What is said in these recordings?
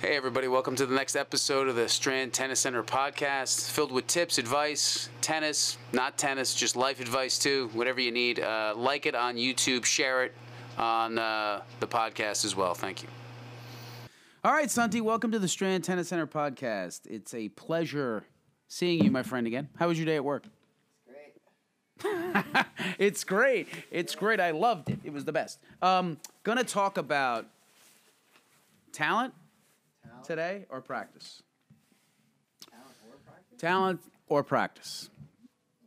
Hey, everybody, welcome to the next episode of the Strand Tennis Center podcast, filled with tips, advice, tennis, not tennis, just life advice too, whatever you need. Uh, like it on YouTube, share it on uh, the podcast as well. Thank you. All right, Santi, welcome to the Strand Tennis Center podcast. It's a pleasure seeing you, my friend, again. How was your day at work? Great. it's great. It's great. I loved it. It was the best. Um, gonna talk about talent Talent, today or practice. talent or practice? Talent or practice.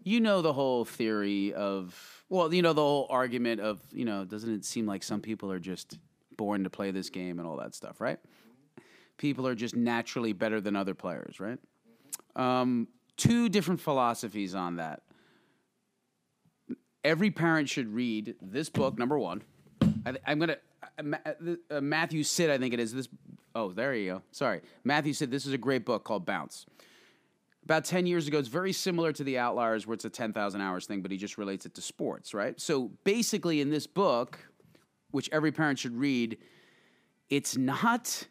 You know the whole theory of well, you know the whole argument of you know doesn't it seem like some people are just born to play this game and all that stuff, right? People are just naturally better than other players, right? Um, two different philosophies on that. Every parent should read this book. Number one, I th- I'm gonna uh, Ma- uh, Matthew Syed. I think it is this. Oh, there you go. Sorry, Matthew Syed This is a great book called Bounce. About 10 years ago it's very similar to the outliers where it's a 10000 hours thing but he just relates it to sports right? So basically in this book which every parent should read it's not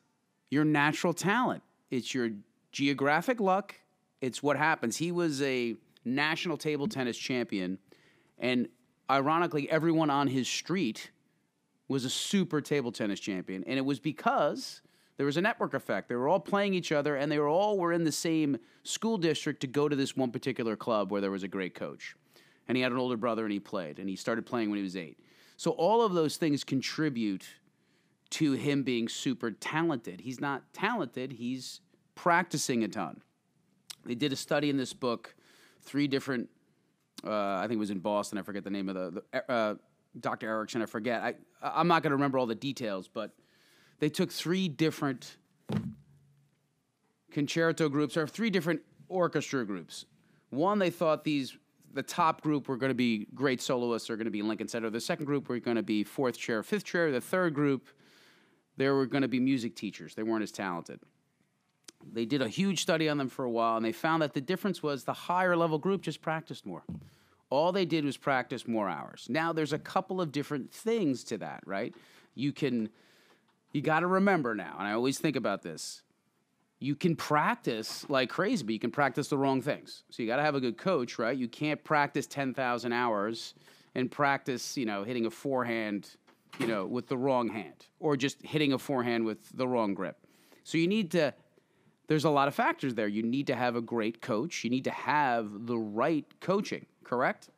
your natural talent. It's your geographic luck. It's what happens. He was a national table tennis champion and ironically everyone on his street was a super table tennis champion. And it was because there was a network effect they were all playing each other and they were all were in the same school district to go to this one particular club where there was a great coach and he had an older brother and he played and he started playing when he was eight so all of those things contribute to him being super talented he's not talented he's practicing a ton they did a study in this book three different uh, I think it was in Boston. I forget the name of the, the uh, Dr. Ericsson. I forget. I I'm not going to remember all the details, but they took three different concerto groups or three different orchestra groups. One, they thought these the top group were going to be great soloists, are going to be Lincoln Center. The second group were going to be fourth chair, fifth chair. The third group, they were going to be music teachers. They weren't as talented they did a huge study on them for a while and they found that the difference was the higher level group just practiced more all they did was practice more hours now there's a couple of different things to that right you can you got to remember now and i always think about this you can practice like crazy but you can practice the wrong things so you got to have a good coach right you can't practice 10,000 hours and practice you know hitting a forehand you know with the wrong hand or just hitting a forehand with the wrong grip so you need to there's a lot of factors there. You need to have a great coach. You need to have the right coaching, correct?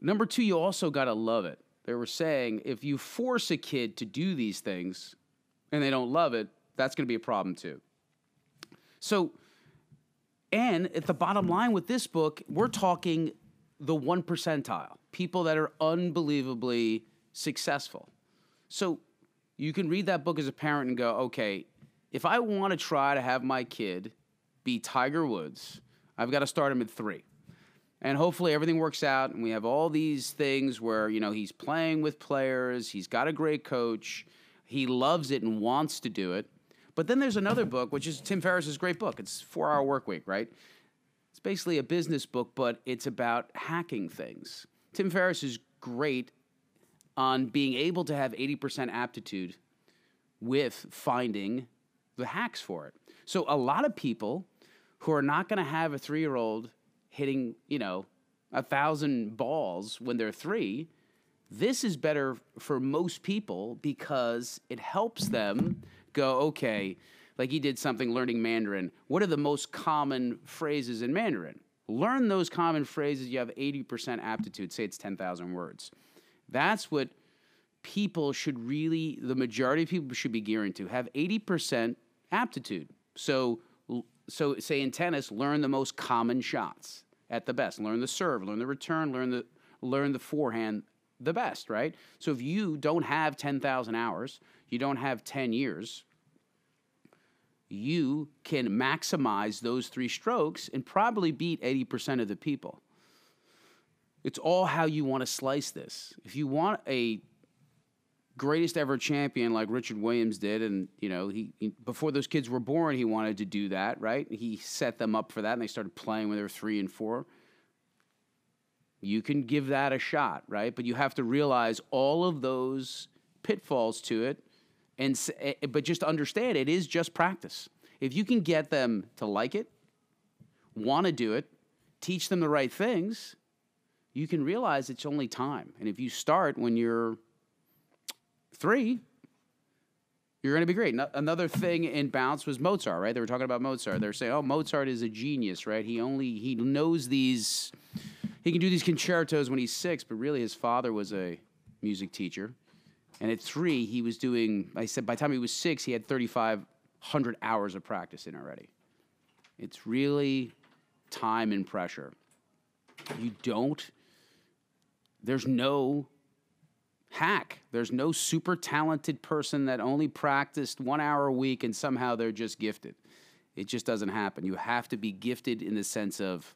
Number two, you also got to love it. They were saying if you force a kid to do these things and they don't love it, that's going to be a problem too. So, and at the bottom line with this book, we're talking the one percentile, people that are unbelievably successful. So, you can read that book as a parent and go, okay, if I want to try to have my kid be Tiger Woods, I've got to start him at three. And hopefully everything works out and we have all these things where, you know, he's playing with players, he's got a great coach, he loves it and wants to do it. But then there's another book, which is Tim Ferriss's great book. It's Four Hour Work Week, right? It's basically a business book, but it's about hacking things. Tim Ferriss is great on being able to have 80% aptitude with finding the hacks for it. So a lot of people who are not going to have a three year old hitting, you know, a thousand balls when they're three, this is better for most people because it helps them go, okay, like he did something learning Mandarin. What are the most common phrases in Mandarin? Learn those common phrases. You have 80% aptitude. Say it's 10,000 words. That's what people should really, the majority of people should be gearing to. Have 80% aptitude. So, so say in tennis, learn the most common shots at the best. Learn the serve, learn the return, learn the learn the forehand the best, right? So if you don't have 10,000 hours, you don't have 10 years, you can maximize those three strokes and probably beat 80% of the people. It's all how you want to slice this. If you want a greatest ever champion like Richard Williams did, and you know he, he, before those kids were born, he wanted to do that, right? He set them up for that, and they started playing when they were three and four. You can give that a shot, right? But you have to realize all of those pitfalls to it, And eh, but just understand it is just practice. If you can get them to like it, want to do it, teach them the right things, you can realize it's only time. And if you start when you're 3, you're going to be great. No- Another thing in bounce was Mozart, right? They were talking about Mozart. They're saying, "Oh, Mozart is a genius, right? He only he knows these he can do these concertos when he's 6, but really his father was a music teacher. And at 3, he was doing I said by the time he was 6, he had 3500 hours of practice in already. It's really time and pressure. You don't there's no hack. There's no super talented person that only practiced one hour a week and somehow they're just gifted. It just doesn't happen. You have to be gifted in the sense of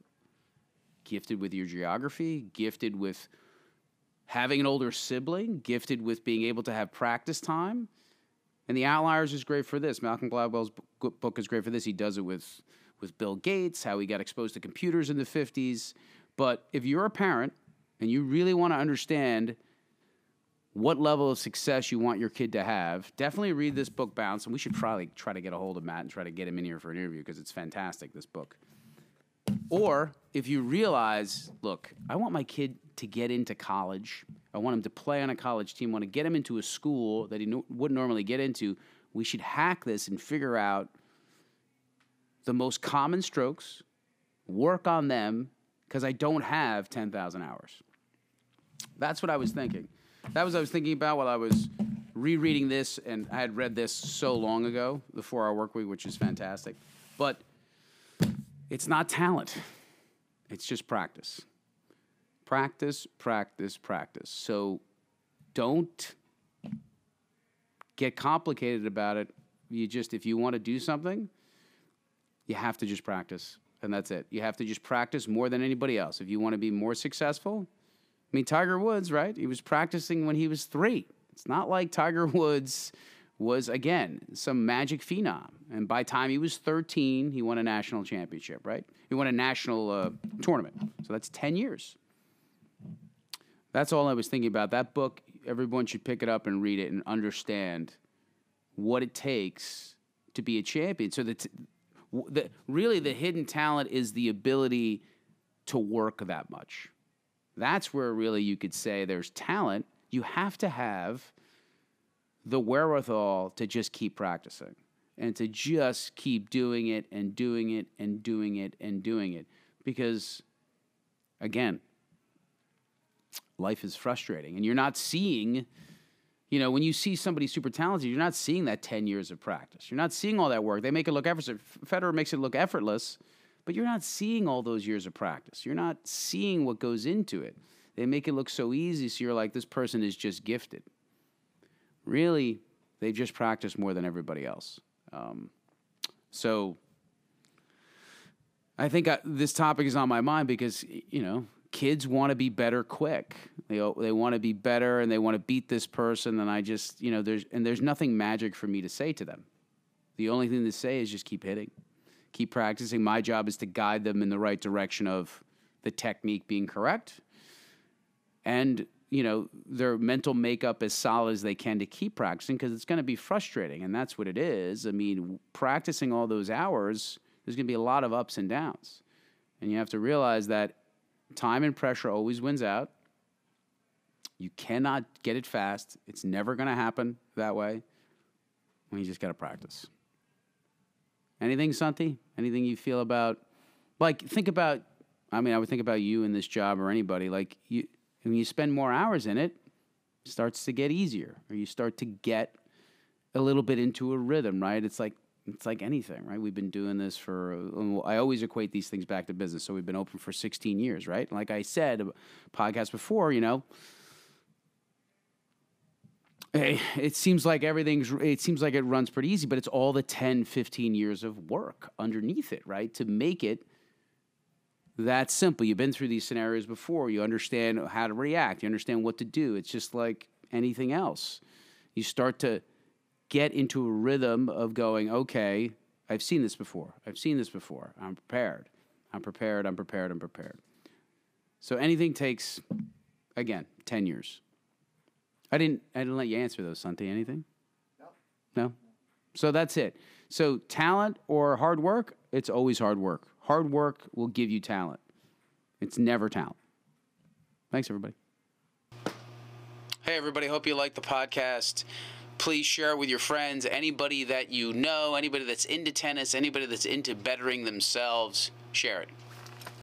gifted with your geography, gifted with having an older sibling, gifted with being able to have practice time. And the Outliers is great for this. Malcolm Gladwell's book is great for this. He does it with with Bill Gates, how he got exposed to computers in the 50s. But if you're a parent and you really want to understand what level of success you want your kid to have, definitely read this book, Bounce. And we should probably try to get a hold of Matt and try to get him in here for an interview because it's fantastic, this book. Or if you realize, look, I want my kid to get into college, I want him to play on a college team, I want to get him into a school that he no- wouldn't normally get into, we should hack this and figure out the most common strokes, work on them, because I don't have 10,000 hours. That's what I was thinking. That was what I was thinking about while I was rereading this, and I had read this so long ago, the Four Hour Work Week, which is fantastic. But it's not talent, it's just practice. Practice, practice, practice. So don't get complicated about it. You just, if you want to do something, you have to just practice. And that's it. You have to just practice more than anybody else. If you want to be more successful, I mean, Tiger Woods, right? He was practicing when he was three. It's not like Tiger Woods was, again, some magic phenom. And by time he was 13, he won a national championship, right? He won a national uh, tournament. So that's 10 years. That's all I was thinking about. That book, everyone should pick it up and read it and understand what it takes to be a champion. So that really the hidden talent is the ability to work that much. That's where really you could say there's talent. You have to have the wherewithal to just keep practicing and to just keep doing it and doing it and doing it and doing it. Because again life is frustrating and you're not seeing you know when you see somebody super talented you're not seeing that 10 years of practice. You're not seeing all that work. They make it look effortless federer makes it look effortless but you're not seeing all those years of practice you're not seeing what goes into it they make it look so easy so you're like this person is just gifted really they've just practiced more than everybody else um, so I think I, this topic is on my mind because you know kids want to be better quick. They they want to be better and they want to beat this person. And I just you know there's and there's nothing magic for me to say to them. The only thing to say is just keep hitting, keep practicing. My job is to guide them in the right direction of the technique being correct, and you know their mental makeup as solid as they can to keep practicing because it's going to be frustrating, and that's what it is. I mean, practicing all those hours, there's going to be a lot of ups and downs, and you have to realize that time and pressure always wins out. You cannot get it fast. It's never going to happen that way. And you just got to practice. Anything, Santi? Anything you feel about? Like, think about. I mean, I would think about you in this job or anybody. Like, you when you spend more hours in it, it starts to get easier, or you start to get a little bit into a rhythm, right? It's like it's like anything, right? We've been doing this for. I always equate these things back to business. So we've been open for 16 years, right? Like I said, podcast before, you know. Hey, it seems like everything's it seems like it runs pretty easy but it's all the 10 15 years of work underneath it right? To make it that simple. You've been through these scenarios before. You understand how to react. You understand what to do. It's just like anything else. You start to get into a rhythm of going okay i've seen this before. I've seen this before. I'm prepared. I'm prepared. I'm prepared. I'm prepared. So anything takes again 10 years I didn't. I didn't let you answer those, Santi. Anything? Nope. No. So that's it. So talent or hard work, it's always hard work. Hard work will give you talent. It's never talent. Thanks, everybody. Hey, everybody. Hope you like the podcast. Please share it with your friends, anybody that you know, anybody that's into tennis, anybody that's into bettering themselves. Share it.